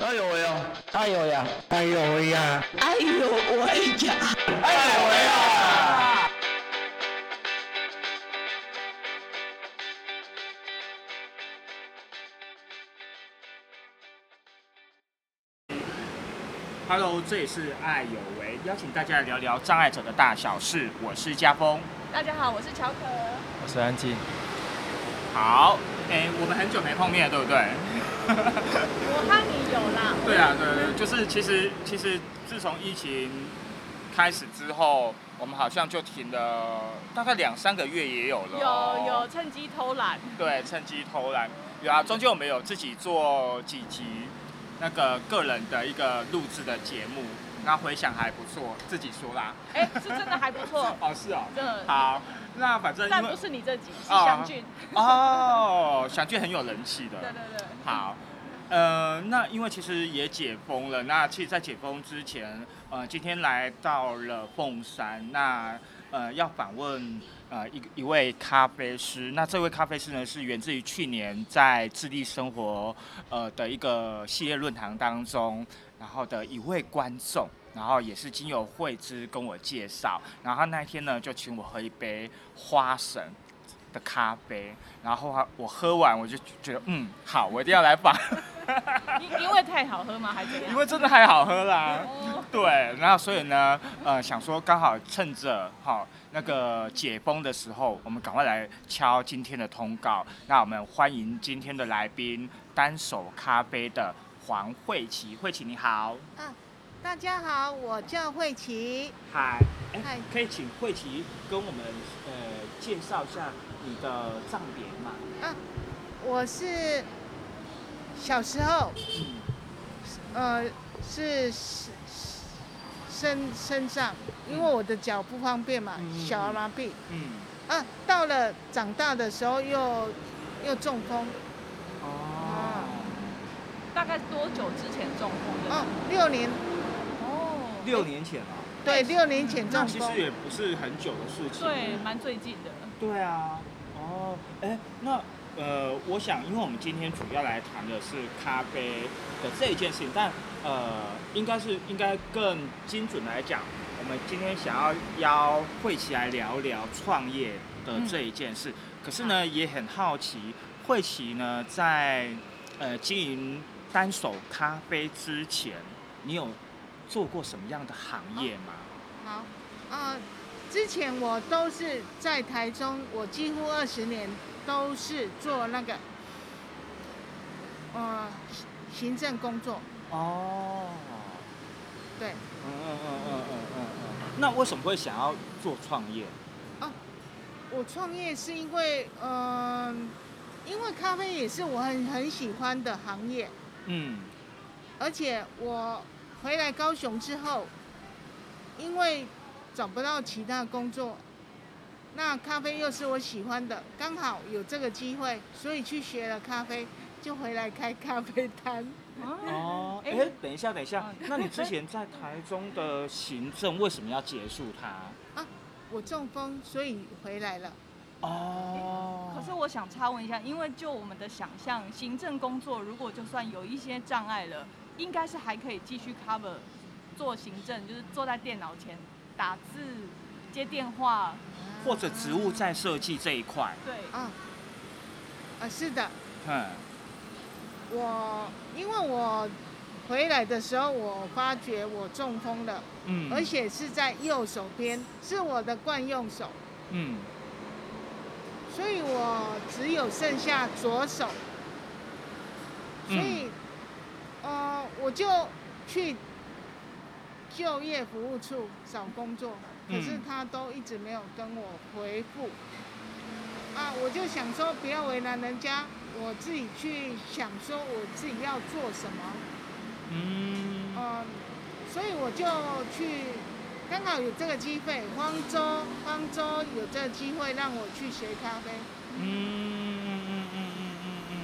哎呦喂呀！哎呦呀！哎呦喂呀！哎呦喂呀！哎呦喂呀！Hello，这里是爱有为，邀请大家来聊聊障碍者的大小事。我是家峰。大家好，我是乔可。我是安静。好，哎、我们很久没碰面了，对不对？我和你有啦。对啊，对对，对就是其实其实自从疫情开始之后，我们好像就停了大概两三个月也有了、哦有有趁机偷懒。对，趁机偷懒。有啊，中间我们有自己做几集那个个人的一个录制的节目，那回想还不错，自己说啦。哎、是真的还不错，哦，是哦。真的。好，那反正但不是你这集，是啊湘俊。哦，想俊很有人气的。对对对。好，呃，那因为其实也解封了，那其实，在解封之前，呃，今天来到了凤山，那呃，要访问呃一一位咖啡师。那这位咖啡师呢，是源自于去年在智利生活呃的一个系列论坛当中，然后的一位观众。然后也是经由慧芝跟我介绍，然后他那一天呢就请我喝一杯花神的咖啡，然后啊我喝完我就觉得嗯好，我一定要来访，因因为太好喝吗？还是？因为真的太好喝啦。哦，对，然后所以呢，呃，想说刚好趁着哈、那个解封的时候，我们赶快来敲今天的通告。那我们欢迎今天的来宾，单手咖啡的黄慧琪，慧琪你好。啊，大家好，我叫慧琪。嗨，哎嗨，可以请慧琪跟我们呃介绍一下你的账点吗？啊，我是小时候，呃，是是身身上，因为我的脚不方便嘛，嗯小儿麻痹。嗯，啊，到了长大的时候又又中风，哦，大概多久之前中风的？哦，六年，哦。六年前啊，对，六年前中风那其实。也不是很久的事情。对，蛮最近的。对啊，哦，哎，那呃，我想，因为我们今天主要来谈的是咖啡的这一件事情，但呃，应该是应该更精准来讲，我们今天想要邀慧琪来聊聊创业的这一件事。可是呢，也很好奇，慧琪呢在呃经营单手咖啡之前，你有做过什么样的行业吗？好，啊、之前我都是在台中，我几乎二十年都是做那个，呃，行行政工作。哦。对，嗯嗯嗯嗯嗯嗯嗯。那为什么会想要做创业？我创业是因为，嗯、因为咖啡也是我很很喜欢的行业，嗯而且我回来高雄之后，因为找不到其他工作，那咖啡又是我喜欢的，刚好有这个机会，所以去学了咖啡，就回来开咖啡摊。哦，哎、哎等一下，等一下，那你之前在台中的行政为什么要结束它？啊我中风，所以回来了。哦，可是我想插问一下，因为就我们的想象，行政工作如果就算有一些障碍了，应该是还可以继续 cover 做行政，就是坐在电脑前打字、接电话。或者植物在设计这一块，对，啊，啊，是的，嗯。我因为我回来的时候，我发觉我中风了，嗯，而且是在右手边，是我的惯用手，嗯。所以我只有剩下左手，所以，呃，我就去就业服务处找工作，可是嗯他都一直没有跟我回复。啊，我就想说不要为难人家，我自己去想说我自己要做什么，嗯嗯，所以我就去，刚好有这个机会，方舟方舟有这个机会让我去学咖啡。嗯嗯嗯嗯嗯嗯嗯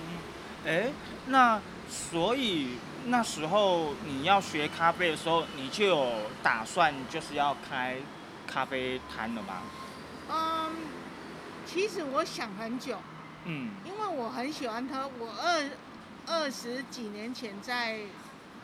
嗯，哎，那所以那时候你要学咖啡的时候，你就有打算就是要开咖啡摊了吗？嗯，其实我想很久，嗯因为我很喜欢喝。我二二十几年前在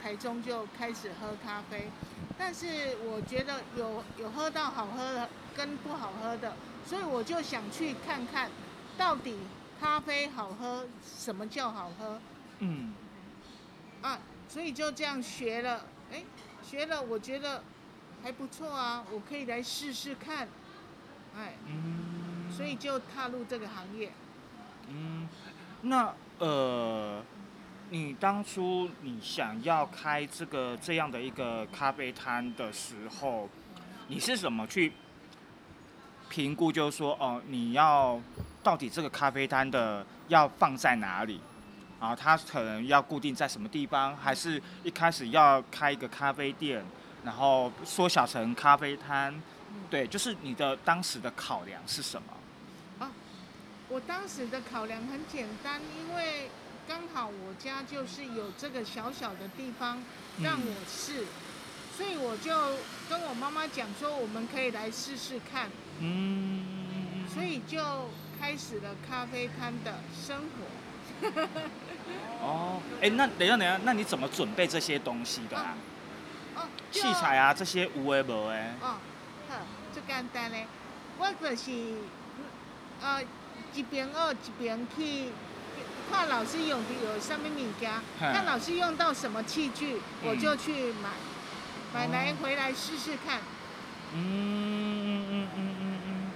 台中就开始喝咖啡，但是我觉得有有喝到好喝的跟不好喝的，所以我就想去看看，到底咖啡好喝，什么叫好喝嗯啊？所以就这样学了，哎，学了我觉得还不错啊，我可以来试试看，哎，嗯，所以就踏入这个行业。嗯，那呃，你当初你想要开这个这样的一个咖啡摊的时候，你是怎么去评估？就是说，哦、你要到底这个咖啡摊的要放在哪里？啊，他可能要固定在什么地方，还是一开始要开一个咖啡店，然后缩小成咖啡摊？对，就是你的当时的考量是什么？我当时的考量很简单，因为刚好我家就是有这个小小的地方让我试，所以我就跟我妈妈讲说，我们可以来试试看，嗯，所以就开始了咖啡摊的生活。哦，哎、那等一下，等一下，那你怎么准备这些东西的啊？哦，器材啊，这些有诶无诶。哦，好，最简单嘞，我就是呃一边学一边去看老师用的有什么物件，看老师用到什么器具，我就去买，买来哦回来试试看。嗯嗯嗯嗯嗯嗯。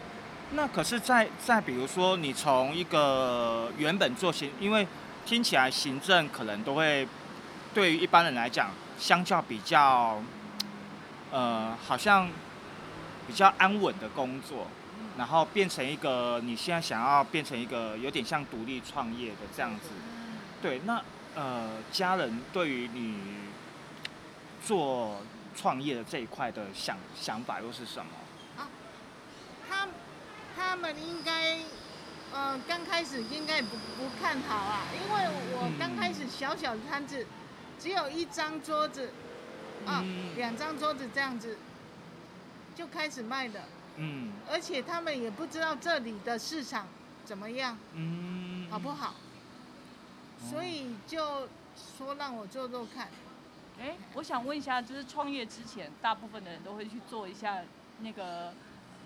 那可是再，再比如说，你从一个原本做行，因为听起来行政可能都会对于一般人来讲，相较比较，呃，好像比较安稳的工作，然后变成一个你现在想要变成一个有点像独立创业的这样子。对，那呃，家人对于你做创业的这一块的想想法又是什么？他他们应该呃刚开始应该不不看好啊，因为我嗯刚开始小小的摊子，只有一张桌子啊，嗯。两张桌子这样子就开始卖的。嗯。而且他们也不知道这里的市场怎么样，嗯，好不好，所以就说让我做做看。哎，我想问一下，就是创业之前，大部分的人都会去做一下那个，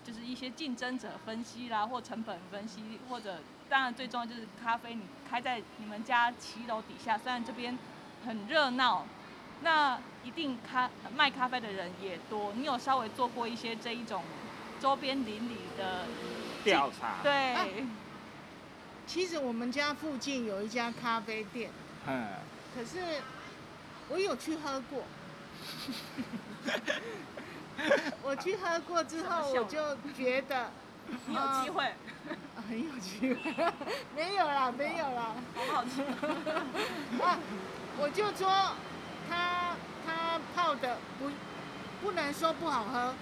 就是一些竞争者分析啦，或成本分析，或者当然最重要就是咖啡，你开在你们家骑楼底下，虽然这边很热闹，那一定咖卖咖啡的人也多。你有稍微做过一些这一种周边邻里的调查，，对，啊其实我们家附近有一家咖啡店，嗯，可是我有去喝过。我去喝过之后，我就觉得 你有机会，啊 很有机会，没有啦，没有啦。好不好吃？啊，我就说他他泡的不不能说不好喝，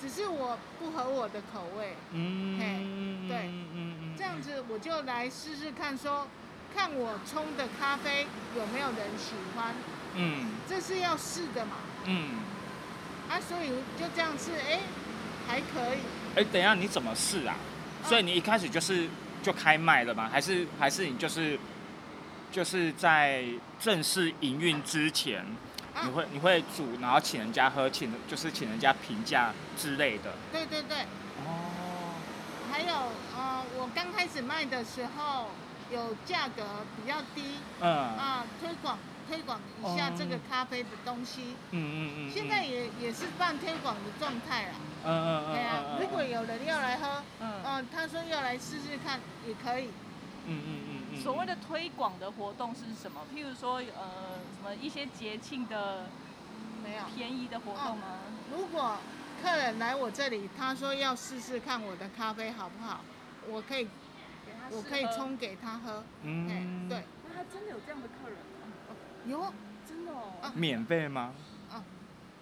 只是我不合我的口味。嗯，嘿对嗯嗯嗯，这样子我就来试试看说看我冲的咖啡有没有人喜欢，嗯这是要试的嘛。嗯，啊，所以就这样试，哎、还可以。哎、等一下你怎么试啊？所以你一开始就是就开卖了吗？还是还是你就是就是在正式营运之前，啊你会你会煮，然后请人家喝，请就是请人家评价之类的。对对对，哦，还有呃，我刚开始卖的时候有价格比较低嗯啊，推广推广一下这个哦咖啡的东西。嗯嗯嗯，现在也也是半推广的状态啦。嗯嗯嗯对啊嗯，，如果有人要来喝，嗯，嗯，他说要来试试看也可以。嗯嗯嗯嗯，所谓的推广的活动是什么？譬如说，呃，什么一些节庆的没有，便宜的活动吗？如果客人来我这里，他说要试试看我的咖啡好不好，我可以我可以冲给他喝。嗯哎，对，那他真的有这样的客人吗？有真的哦。啊免费吗？啊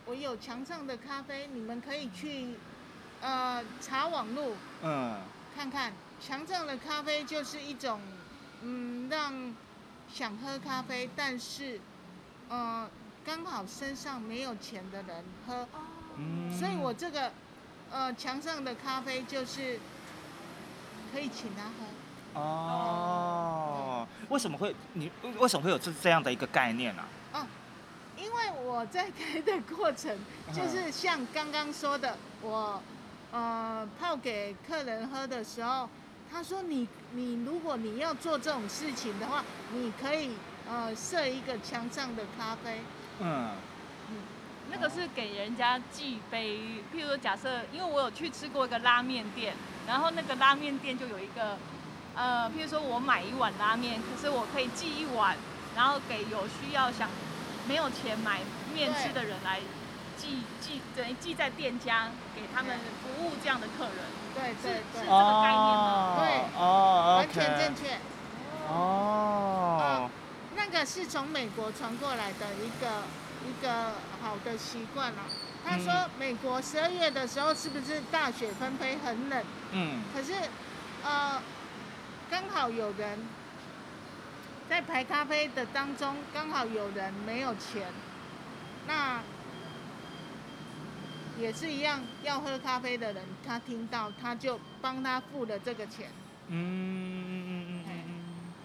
我有墙上的咖啡，你们可以去呃查网路嗯看看。墙上的咖啡就是一种嗯让想喝咖啡，但是呃刚好身上没有钱的人喝，嗯，所以我这个呃墙上的咖啡就是可以请他喝。哦，哦，为什么会你为什么会有这这样的一个概念啊？嗯，因为我在开的过程，就是像刚刚说的，我呃泡给客人喝的时候，他说你你如果你要做这种事情的话，你可以呃设一个墙上的咖啡，嗯。那个是给人家寄杯，譬如说假设，因为我有去吃过一个拉面店，然后那个拉面店就有一个，呃，譬如说我买一碗拉面，可是我可以寄一碗，然后给有需要想没有钱买面吃的人来寄寄，等于寄在店家给他们服务这样的客人，对对是对，这个概念吗？对哦完全正确。哦，那个是从美国传过来的一个一个好的习惯了。他说嗯，美国十二月的时候是不是大雪纷飞，很冷？嗯。可是，呃，刚好有人在排咖啡的当中，刚好有人没有钱，那也是一样，要喝咖啡的人，他听到他就帮他付了这个钱。嗯嗯嗯嗯嗯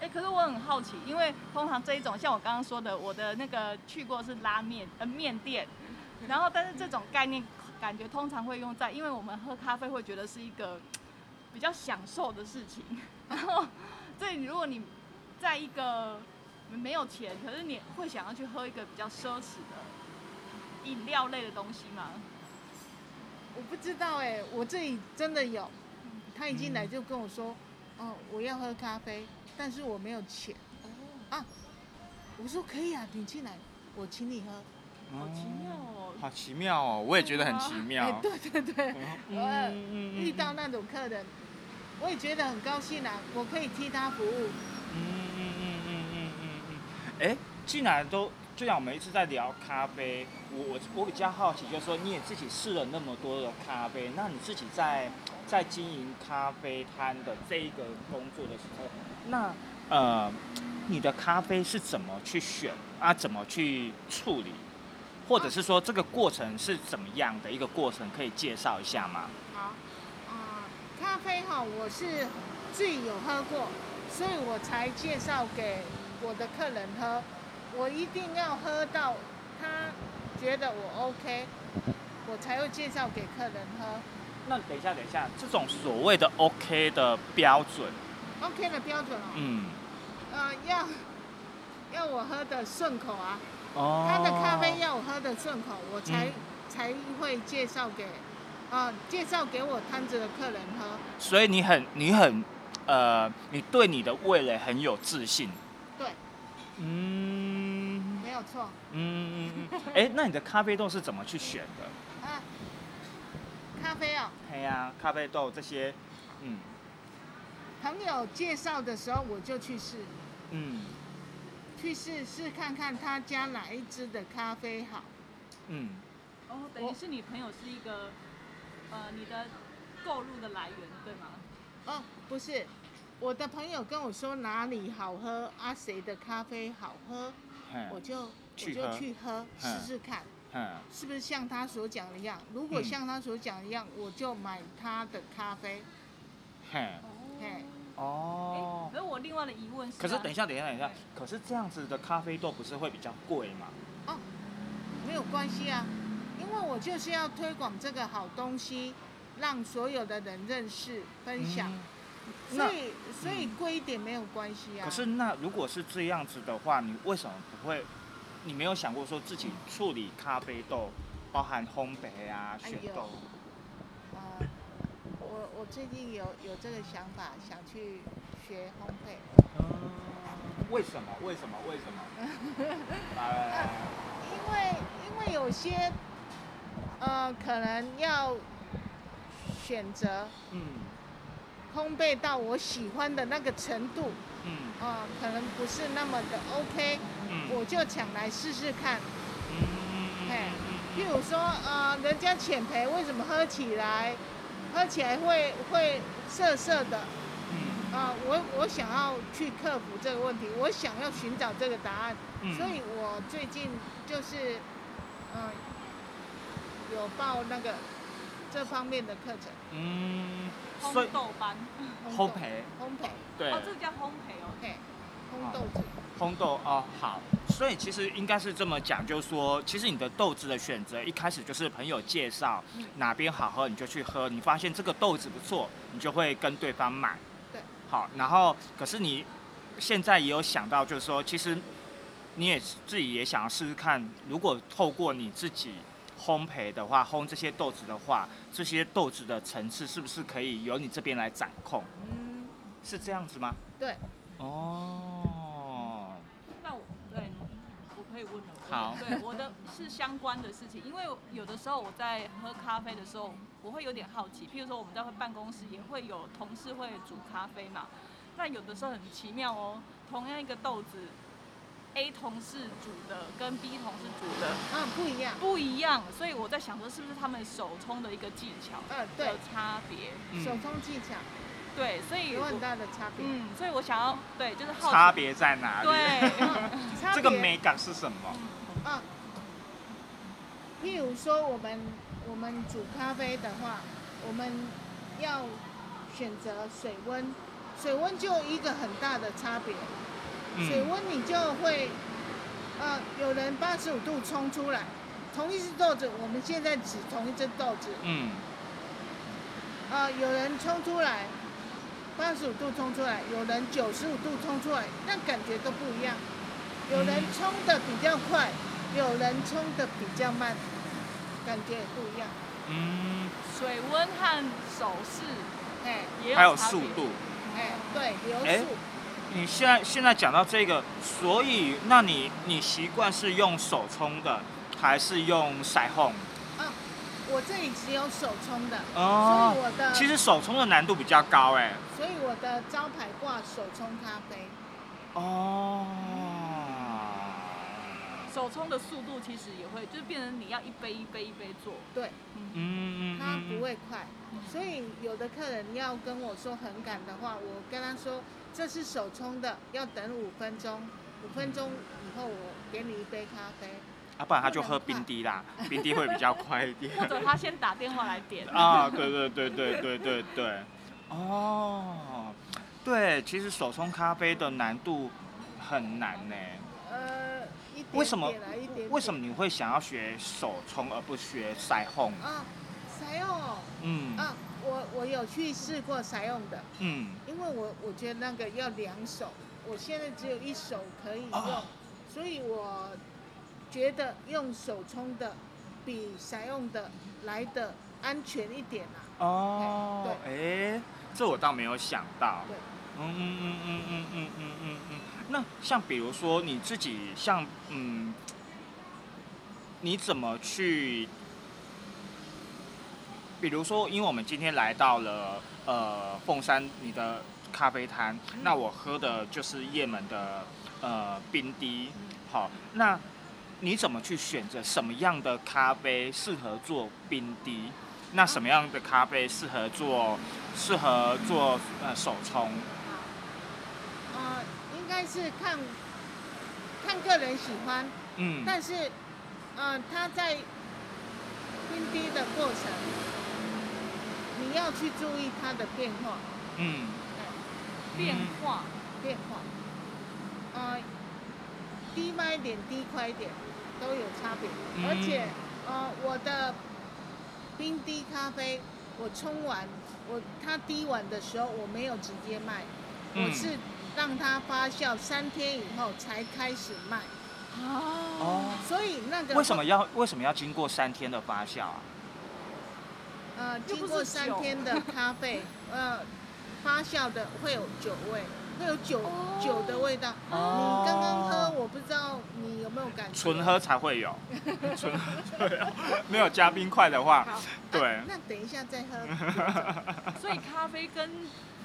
哎、可是我很好奇，因为通常这一种像我刚刚说的，我的那个去过是拉面呃面店，然后但是这种概念感觉通常会用在，因为我们喝咖啡会觉得是一个比较享受的事情，然后所以如果你在一个没有钱，可是你会想要去喝一个比较奢侈的饮料类的东西吗？我不知道哎、我这里真的有，他一进来就跟我说，哦，我要喝咖啡，但是我没有钱哦啊。我说可以啊，你进来，我请你喝。嗯，好奇妙哦！好奇妙哦，我也觉得很奇哎妙，。对对对，嗯我嗯嗯遇到那种客人，我也觉得很高兴啊，我可以替他服务。嗯嗯嗯嗯嗯嗯嗯，哎，既然都，就像我们一直在聊咖啡，我我我比较好奇，就是说你也自己试了那么多的咖啡，那你自己在在经营咖啡摊的这一个工作的时候，那呃，你的咖啡是怎么去选啊？怎么去处理？或者是说这个过程是怎么样的一个过程，可以介绍一下吗？好，啊、咖啡哈，我是自己有喝过，所以我才介绍给我的客人喝。我一定要喝到他觉得我 OK，我才会介绍给客人喝。那等一下，等一下，这种所谓的 OK 的标准，OK 的标准哦，嗯，呃，要要我喝的顺口啊，哦，他的咖啡要我喝的顺口，我才、嗯才会介绍给呃、介绍给我摊子的客人喝。所以你很你很呃，你对你的味蕾很有自信。对，嗯没有错。嗯嗯嗯。哎、那你的咖啡豆是怎么去选的？啊，咖啡哦，哎呀、咖啡豆这些，嗯朋友介绍的时候我就去试，嗯去试试看看他家哪一支的咖啡好。嗯。哦，等于是你朋友是一个，呃，你的购入的来源，对吗？哦，不是，我的朋友跟我说哪里好喝啊，谁的咖啡好喝，嗯我就我就去喝试嗯试看，嗯是不是像他所讲的一样？如果嗯像他所讲的一样，我就买他的咖啡。嘿嘿，哦哎，。可是我另外的疑问是、啊，可是等一下，等一下，等一下，可是这样子的咖啡豆不是会比较贵吗？哦没有关系啊，因为我就是要推广这个好东西，让所有的人认识、分享，嗯所以所以贵一点没有关系啊。可是那如果是这样子的话，你为什么不会？你没有想过说自己处理咖啡豆，包含烘焙啊、选豆？呃，我我最近有有这个想法，想去学烘焙。为什么？为什么？为什么？因为因为有些呃可能要选择嗯烘焙到我喜欢的那个程度，嗯呃，可能不是那么的 OK，嗯我就抢来试试看。嗯嘿，譬如说呃，人家浅焙为什么喝起来喝起来会会涩涩的？嗯。啊、我我想要去克服这个问题，我想要寻找这个答案，嗯。所以我最近就是，嗯、有报那个这方面的课程，嗯，烘豆班，烘焙。烘焙，对。哦，这个叫烘焙哦。嘿，烘豆子。烘豆哦，好，所以其实应该是这么讲，就是说，其实你的豆子的选择一开始就是朋友介绍嗯哪边好喝你就去喝，你发现这个豆子不错，你就会跟对方买。对。好，然后可是你现在也有想到，就是说，其实你也自己也想要试试看，如果透过你自己烘焙的话，烘这些豆子的话，这些豆子的层次是不是可以由你这边来掌控？嗯，是这样子吗？对，哦，可以问了。好对，我的是相关的事情，因为有的时候我在喝咖啡的时候，我会有点好奇。譬如说我们在办公室也会有同事会煮咖啡嘛，那有的时候很奇妙哦，同样一个豆子，A 同事煮的跟 B 同事煮的啊，不一样。不一样，所以我在想说是不是他们手冲的一个技巧嗯，对的，差别？嗯手冲技巧对，所以有很大的差别。嗯，所以我想要对，就是好差别在哪里？对。这个美感是什么？啊，譬如说我们我们煮咖啡的话，我们要选择水温，水温就一个很大的差别。水嗯温你就会，呃，有人八十五度冲出来，同一只豆子，我们现在只同一只豆子，嗯呃，有人冲出来八十五度冲出来，有人九十五度冲出来，那感觉都不一样。有人冲的比较快，有人冲的比较慢，感觉也不一样。嗯，水温和手势哎也有还有速度。哎，对，流哎速。你现在现在讲到这个，所以那你你习惯是用手冲的，还是用筛烘？啊，我这里只有手冲的，哦所以我的其实手冲的难度比较高哎。所以我的招牌挂手冲咖啡。哦。手冲的速度其实也会，就是变成你要一杯一杯一杯做。对，嗯嗯它不会快，所以有的客人要跟我说很赶的话，我跟他说这是手冲的，要等五分钟，五分钟以后我给你一杯咖啡。啊，不然他就喝冰滴啦，冰滴会比较快一点。或者他先打电话来点。啊，对对对对对对对，哦，对，其实手冲咖啡的难度很难呢。呃，一点为什么为什么你会想要学手冲而不学筛烘？啊？采用哦，嗯啊，我我有去试过采用的，嗯，因为我我觉得那个要两手，我现在只有一手可以用，哦所以我觉得用手冲的比采用的来的安全一点啊。哦，哎，这我倒没有想到。对，嗯嗯嗯嗯嗯嗯嗯嗯嗯。那像比如说你自己像嗯，你怎么去？比如说，因为我们今天来到了呃凤山你的咖啡摊，那我喝的就是叶门的呃冰滴。好，那你怎么去选择什么样的咖啡适合做冰滴？那什么样的咖啡适合做适合做呃手冲？呃，应该是看看个人喜欢，嗯，但是呃，它在冰滴的过程，你要去注意它的变化，嗯哎变化。变化，呃，低慢一点，低快一点都有差别，嗯。而且呃，我的冰滴咖啡，我冲完，我它滴完的时候我没有直接卖，我嗯是让它发酵三天以后才开始卖，哦。哦，所以那个为什么要为什么要经过三天的发酵啊？呃，经过三天的咖啡，呃，发酵的会有酒味，会有酒、哦。酒的味道。哦。你刚刚喝，我不知道你有没有感觉。纯喝才会有，纯喝对啊，没有加冰块的话，对。啊那等一下再喝。所以咖啡跟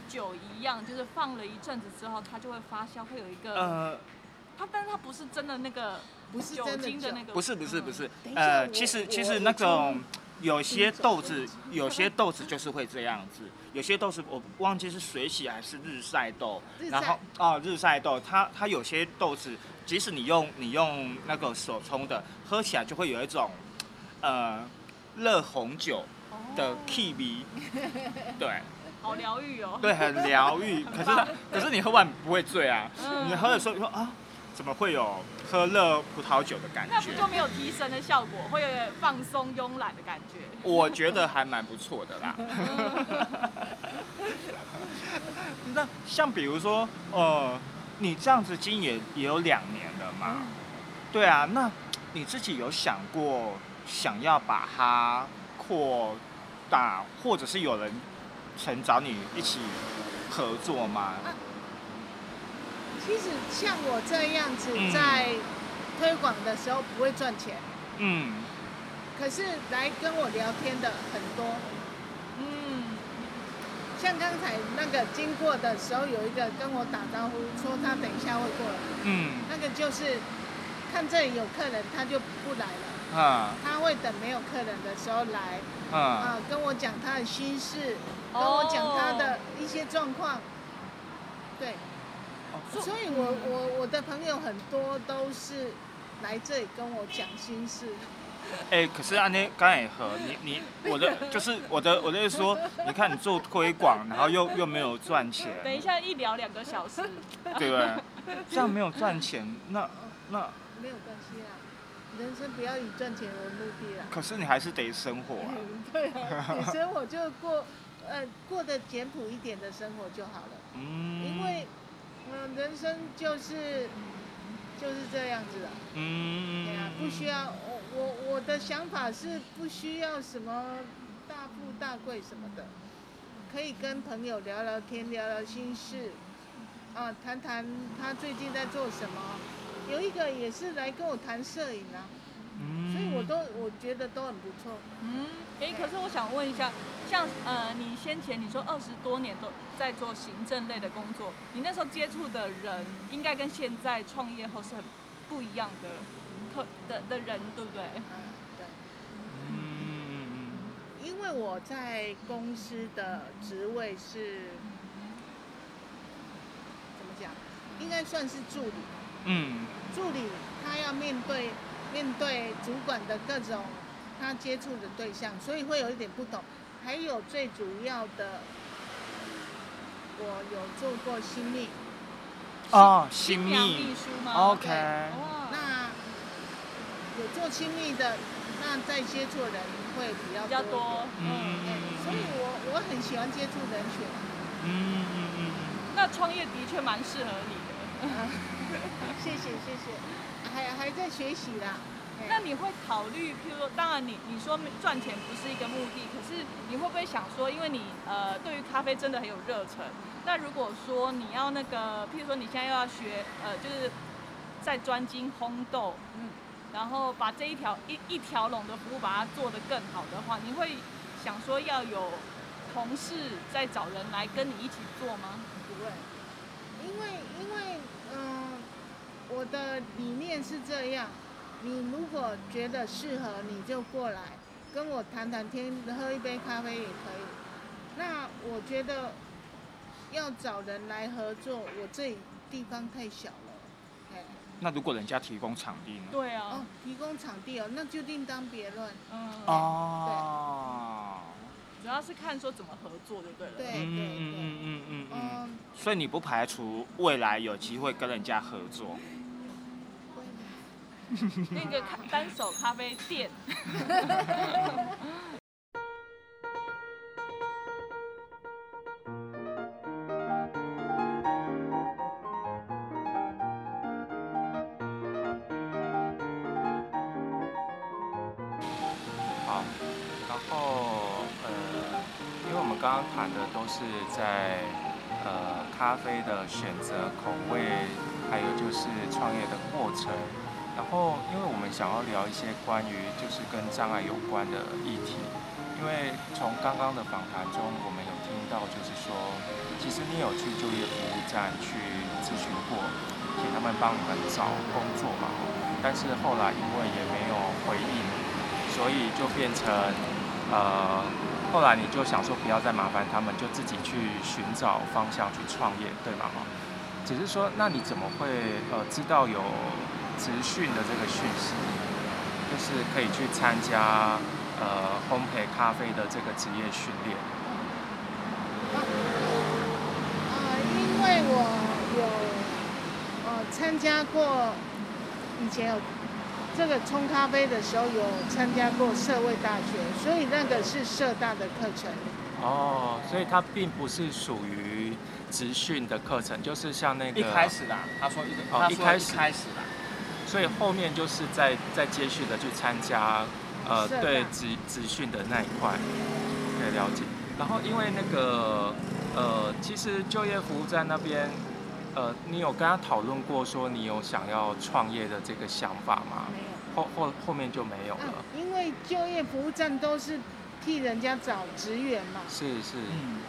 酒一样，就是放了一阵子之后，它就会发酵，会有一个呃，它，但是它不是真的那个不是酒真的酒精的那个，不是不是不是。呃，其实其实那种有些豆子，有些豆子就是会这样子，有些豆子我忘记是水洗还是日晒豆，然后晒哦日晒豆，它它有些豆子，即使你用你用那个手冲的，喝起来就会有一种呃热红酒的哦 K V，对。好疗愈哦。对，很疗愈。可是它可是你喝完不会醉啊，嗯。你喝的时候你说啊，怎么会有喝热葡萄酒的感觉那不就？没有提神的效果，会有点放松慵懒的感觉。我觉得还蛮不错的啦。那像比如说，呃，你这样子经营也也有两年了嘛？对啊，那你自己有想过想要把它扩大，或者是有人曾找你一起合作吗？其实像我这样子嗯。在推广的时候不会赚钱，嗯。可是来跟我聊天的很多。嗯，像刚才那个经过的时候，有一个跟我打招呼说他等一下会过来，嗯。那个就是看这里有客人他就不来了，啊。他会等没有客人的时候来，啊。啊，跟我讲他的心事，跟我讲他的一些状况，对，所以我我我的朋友很多都是来这里跟我讲心事，哎、可是安妮刚才也和你你我的就是我的我的意思说，你看你做推广，然后又又没有赚钱，等一下一聊两个小时，对不对？这样没有赚钱，那那没有关系啊，人生不要以赚钱为目的啦。可是你还是得生活啊。对啊，你生活就过，呃，过得简朴一点的生活就好了。嗯，因为，嗯、人生就是就是这样子的。嗯对啊，不需要我我我的想法是不需要什么大富大贵什么的，可以跟朋友聊聊天，聊聊心事，啊，谈谈他最近在做什么。有一个也是来跟我谈摄影啊，嗯所以我都我觉得都很不错。嗯，哎、可是我想问一下，像呃，你先前你说二十多年都在做行政类的工作，你那时候接触的人，应该跟现在创业后是很不一样的特的的人，对不对？啊，对。嗯因为我在公司的职位是怎么讲？应该算是助理。嗯助理他要面对面对主管的各种他接触的对象，所以会有一点不同。还有最主要的，我有做过新密，哦，新新娘密秘书吗，OK，哇，那有做新密的，那在接触的人会比较比较多嗯哎所以我我很喜欢接触人群。嗯嗯嗯。那创业的确蛮适合你的。啊，谢谢谢谢，还还在学习啦。哎那你会考虑，譬如说，当然你你说赚钱不是一个目的，可是你会不会想说，因为你呃对于咖啡真的很有热忱，那如果说你要那个，譬如说你现在又要学呃，就是在专精烘豆，嗯，然后把这一条一一条龙的服务把它做得更好的话，你会想说要有同事在找人来跟你一起做吗？不会，因为因为嗯、我的理念是这样，你如果觉得适合，你就过来跟我谈谈天，喝一杯咖啡也可以。那我觉得要找人来合作，我这里地方太小了，哎，那如果人家提供场地呢？对啊，哦，提供场地哦，那就另当别论。嗯，哦，主要是看说怎么合作就对了。对对对嗯嗯嗯嗯，嗯，所以你不排除未来有机会跟人家合作。那个单手咖啡店，好，然后呃，因为我们刚刚谈的都是在呃咖啡的选择口味，还有就是创业的过程。然后，因为我们想要聊一些关于就是跟障碍有关的议题，因为从刚刚的访谈中，我们有听到就是说，其实你有去就业服务站去咨询过，请他们帮你们找工作嘛，但是后来因为也没有回应，所以就变成呃，后来你就想说不要再麻烦他们，就自己去寻找方向去创业，对吗？哈，只是说，那你怎么会呃知道有职训的这个讯息，就是可以去参加呃烘焙咖啡的这个职业训练？啊，因为我有参加过，以前有这个冲咖啡的时候有参加过社会大学，所以那个是社大的课程。哦，所以它并不是属于职训的课程，就是像那个一开始啦，他说一个，哦一开始一开始啦，所以后面就是在在接续的去参加，呃，对职职训的那一块，可以了解。然后因为那个呃，其实就业服务站那边，呃，你有跟他讨论过说你有想要创业的这个想法吗？没有。后后后面就没有啊了。，因为就业服务站都是替人家找职员嘛，是是，嗯，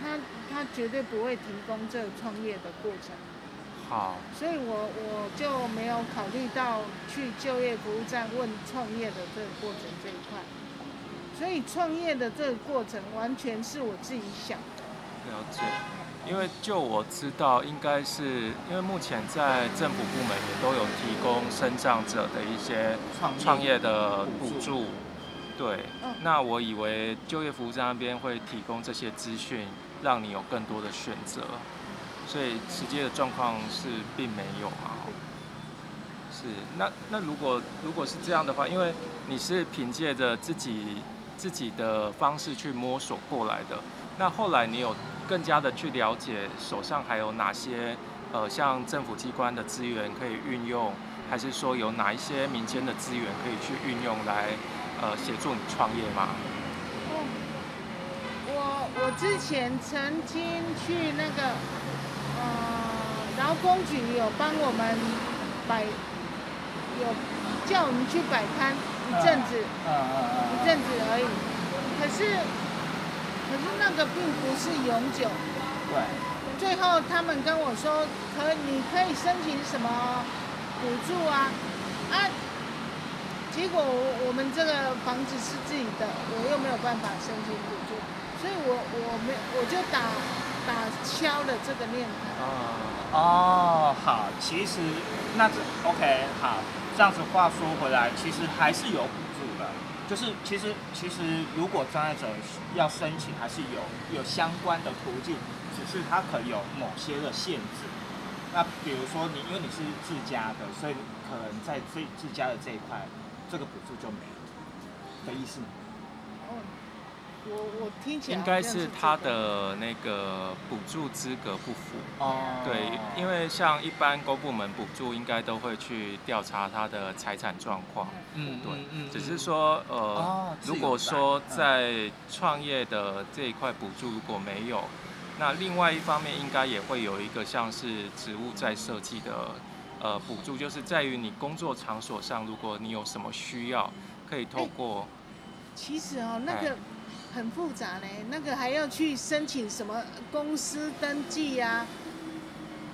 他他绝对不会提供这个创业的过程，好，所以我我就没有考虑到去就业服务站问创业的这个过程这一块，所以创业的这个过程完全是我自己想的。了解。因为就我知道，应该是因为目前在政府部门也都有提供生长者的一些创业创业的补补助助。对嗯，那我以为就业服务站那边会提供这些资讯，让你有更多的选择，所以实际的状况是并没有啊。是，那那如果如果是这样的话，因为你是凭借着自己自己的方式去摸索过来的，那后来你有更加的去了解手上还有哪些呃像政府机关的资源可以运用，还是说有哪一些民间的资源可以去运用来呃协助你创业吗？我我之前曾经去那个呃劳工局有帮我们摆，有叫我们去摆摊一阵子，嗯嗯嗯一阵子而已。可是可是那个并不是永久，对，最后他们跟我说，可你可以申请什么补助啊啊。结果我我们这个房子是自己的，我又没有办法申请补助，所以我我没我就打打消了这个念头。哦，哦，好，其实那这 OK 好，这样子话说回来，其实还是有补助的，就是其实其实如果障碍者要申请，还是有有相关的途径，只是它可能有某些的限制。那比如说你因为你是自家的，所以可能在自自家的这一块，这个补助就没了的意思吗？我我听起来应该是是他的那个补助资格不符。哦。对，因为像一般公部门补助，应该都会去调查他的财产状况。嗯对只是说，呃，哦如果说在创业的这一块补助如果没有，那另外一方面应该也会有一个像是职务再设计的呃补助，就是在于你工作场所上，如果你有什么需要，可以透过其实哦，那哎。个很复杂嘞，那个还要去申请什么公司登记呀、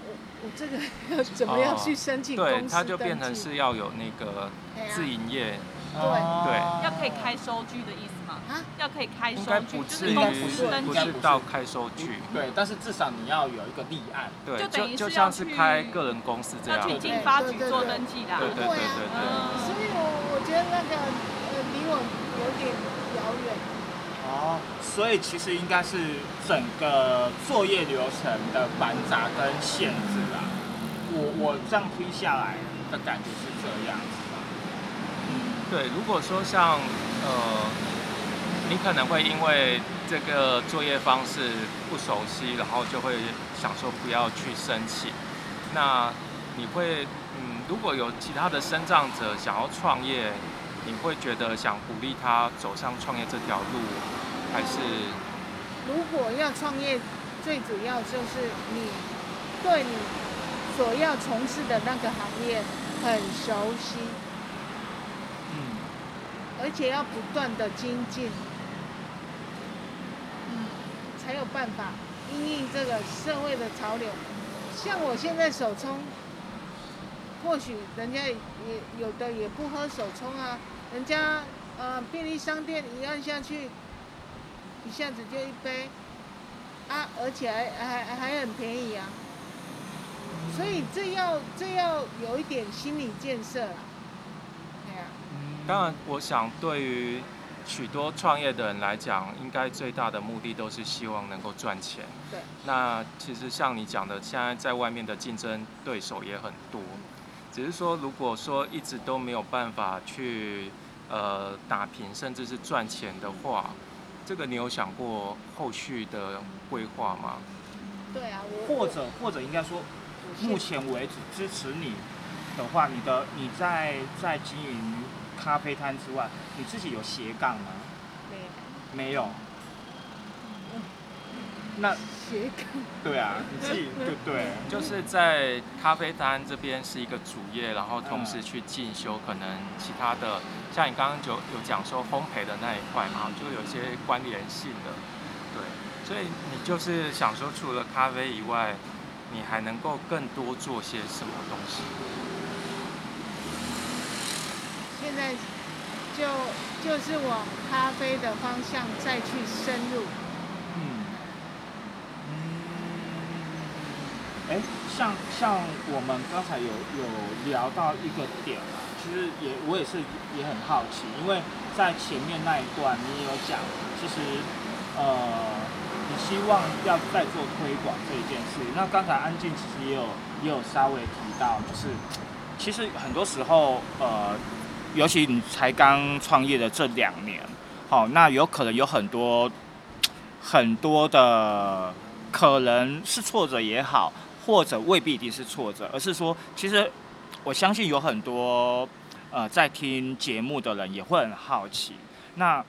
我我这个 要怎么样哦去申请公司对？它就变成是要有那个自营业，对对要可以开收据的意思吗？啊，要可以开收据，不至于是公应该不是司登记不是到开收据，对，但是至少你要有一个立案。对，就等于就就像是开个人公司这样要去子，经发局做登记的啊。对对对对对。嗯所以我我觉得那个呃离我有点遥远。哦，所以其实应该是整个作业流程的繁杂跟限制啦。我我这样听下来的感觉是这样子吧。对，如果说像呃，你可能会因为这个作业方式不熟悉，然后就会想说不要去申请。那你会嗯，如果有其他的生长者想要创业，你会觉得想鼓励他走上创业这条路，还是如果要创业，最主要就是你对你所要从事的那个行业很熟悉，嗯，而且要不断的精进，嗯，才有办法因应这个社会的潮流。像我现在手冲，或许人家也有的也不喝手冲啊，人家呃便利商店一按下去，一下子就一杯，啊，而且还还还很便宜啊。所以这要这要有一点心理建设啦。对呀、当然，我想对于许多创业的人来讲，应该最大的目的都是希望能够赚钱。对。那其实像你讲的，现在在外面的竞争对手也很多，只是说如果说一直都没有办法去呃打平，甚至是赚钱的话，这个你有想过后续的规划吗？对啊，我或者或者应该说，目前为止支持你的话，你的你在在经营咖啡摊之外，你自己有斜杠吗？没有没有。那斜杠。对啊，你自己对对，就是在咖啡摊这边是一个主业，然后同时去进修可能其他的，像你刚刚就有讲说烘焙的那一块嘛，就有些关联性的，对，所以你就是想说除了咖啡以外，你还能够更多做些什么东西？现在就就是往咖啡的方向再去深入。嗯，嗯，哎，像像我们刚才有有聊到一个点啊，其实也我也是也很好奇，因为在前面那一段你有讲，其实呃，你希望要再做推广这一件事。那刚才安静其实也有也有稍微提到，就是其实很多时候呃。尤其你才刚创业的这两年，好，那有可能有很多很多的可能是挫折也好，或者未必一定是挫折，而是说，其实我相信有很多呃在听节目的人也会很好奇，那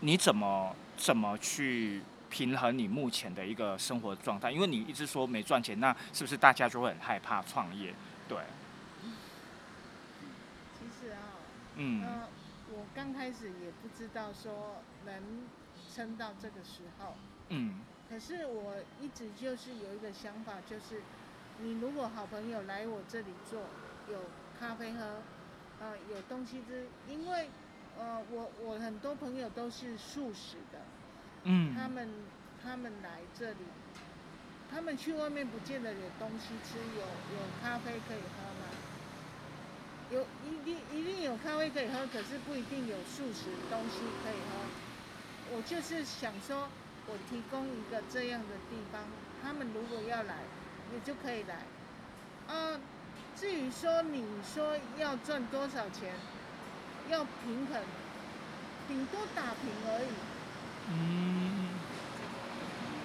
你怎么怎么去平衡你目前的一个生活状态？因为你一直说没赚钱，那是不是大家就会很害怕创业？对。其实啊嗯，呃，我刚开始也不知道说能撑到这个时候，嗯，可是我一直就是有一个想法，就是你如果好朋友来我这里做，有咖啡喝，呃，有东西吃，因为呃，我我很多朋友都是素食的，嗯，他们他们来这里，他们去外面不见得有东西吃，有有咖啡可以喝吗？有一定一定有咖啡可以喝，可是不一定有素食东西可以喝。我就是想说，我提供一个这样的地方，他们如果要来，也就可以来。啊，至于说你说要赚多少钱，要平衡，顶多打平而已。嗯。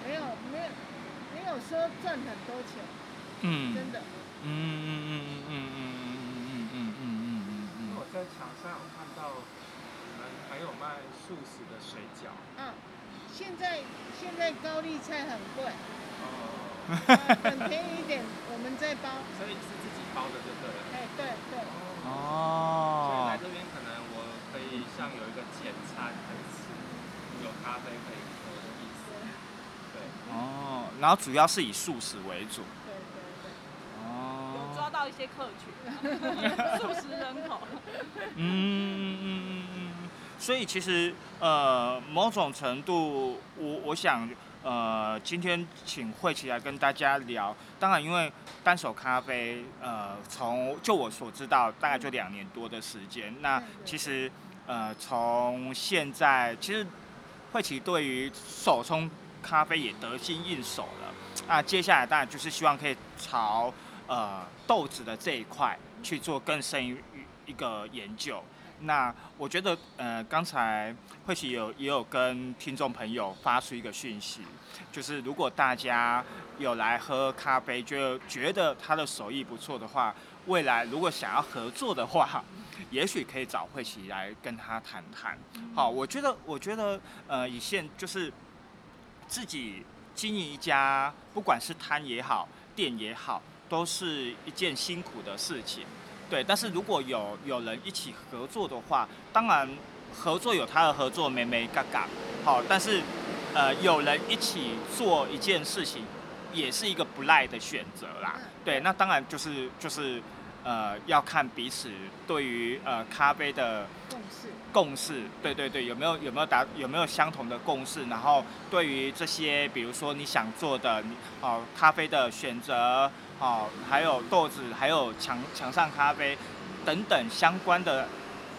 没有没有没有说赚很多钱。嗯。真的。嗯嗯嗯嗯嗯嗯嗯嗯嗯嗯嗯嗯。我。在墙上看到你们还有卖素食的水饺。嗯，现在现在高丽菜很贵。哦。很便宜一点，我们在包。所以是自己包的，对不对？哎，对对。哦。所以来这边可能我可以像有一个简餐可以吃，有咖啡可以喝的意思。对。哦，然后主要是以素食为主。抓到一些客群，素食人口。嗯嗯嗯嗯所以其实呃，某种程度，我我想呃，今天请慧琪来跟大家聊。当然，因为单手咖啡，呃，从就我所知道，大概就两年多的时间。那其实呃，从现在，其实慧琪对于手冲咖啡也得心应手了。那接下来当然就是希望可以朝。呃，豆子的这一块去做更深一一个研究。那我觉得，呃，刚才慧琪有也有跟听众朋友发出一个讯息，就是如果大家有来喝咖啡，就觉得他的手艺不错的话，未来如果想要合作的话，也许可以找慧琪来跟他谈谈。好，我觉得，我觉得，呃，以现就是自己经营一家，不管是摊也好，店也好。都是一件辛苦的事情，对。但是如果有有人一起合作的话，当然合作有他的合作，没没嘎嘎，好。但是呃，有人一起做一件事情，也是一个不赖的选择啦。对，那当然就是就是呃，要看彼此对于呃咖啡的共识。共识，对对对，有没有有没有达有没有相同的共识？然后对于这些，比如说你想做的，哦，咖啡的选择。哦，还有豆子，还有墙墙上咖啡等等相关的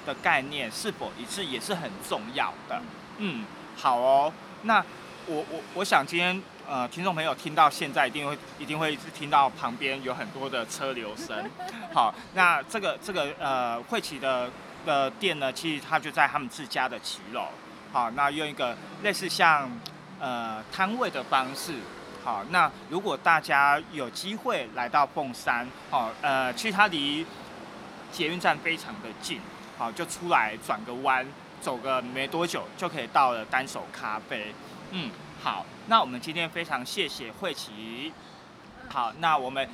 的概念是否一致也是很重要的。嗯，好哦。那我我我想今天呃听众朋友听到现在一定会一定会听到旁边有很多的车流声。好，那这个这个呃惠琪的的店呢，其实它就在他们自家的骑楼。好，那用一个类似像呃摊位的方式。好，那如果大家有机会来到凤山，哦，呃，其实它离捷运站非常的近，好，就出来转个弯，走个没多久就可以到了单手咖啡。嗯，好，那我们今天非常谢谢慧琪。好，那我们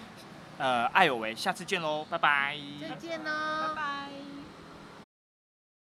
呃艾有为，下次见喽，拜拜。再见喽。拜拜。